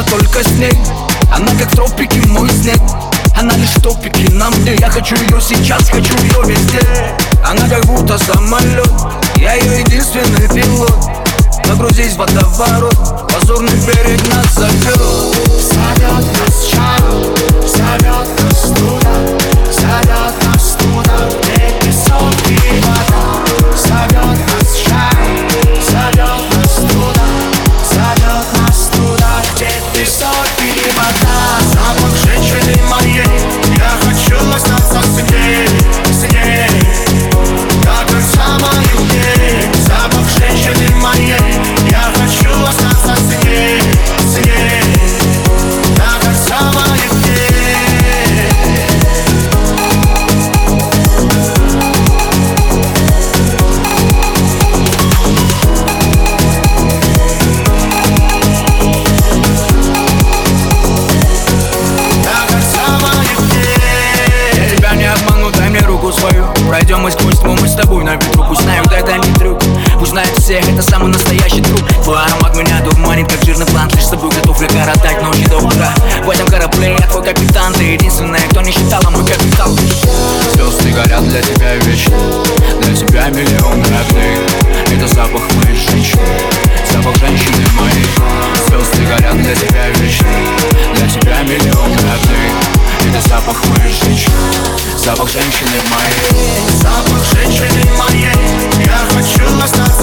только с ней Она как тропики, мой снег. Она лишь топики на мне. Я хочу ее сейчас, хочу ее везде. Она как будто самолет Я ее единственный пилот. Погрузись в водоворот. Лазурный берег нас зовет Зовет нас чай, сквозь тьму, мы с тобой на ветру. Пусть знают, это не трюк Пусть знают все, это самый настоящий друг. Твой аромат меня дурманит, как жирный план. Лишь с тобой готов я коротать ночи до утра? В этом корабле я твой капитан Ты единственная, кто не считала мой капитал. Звезды горят для тебя вечно. Для тебя миллионы огней Это запах моей женщины Запах женщины моей. Звезды женщины моей. Запах женщины моей. Я хочу остаться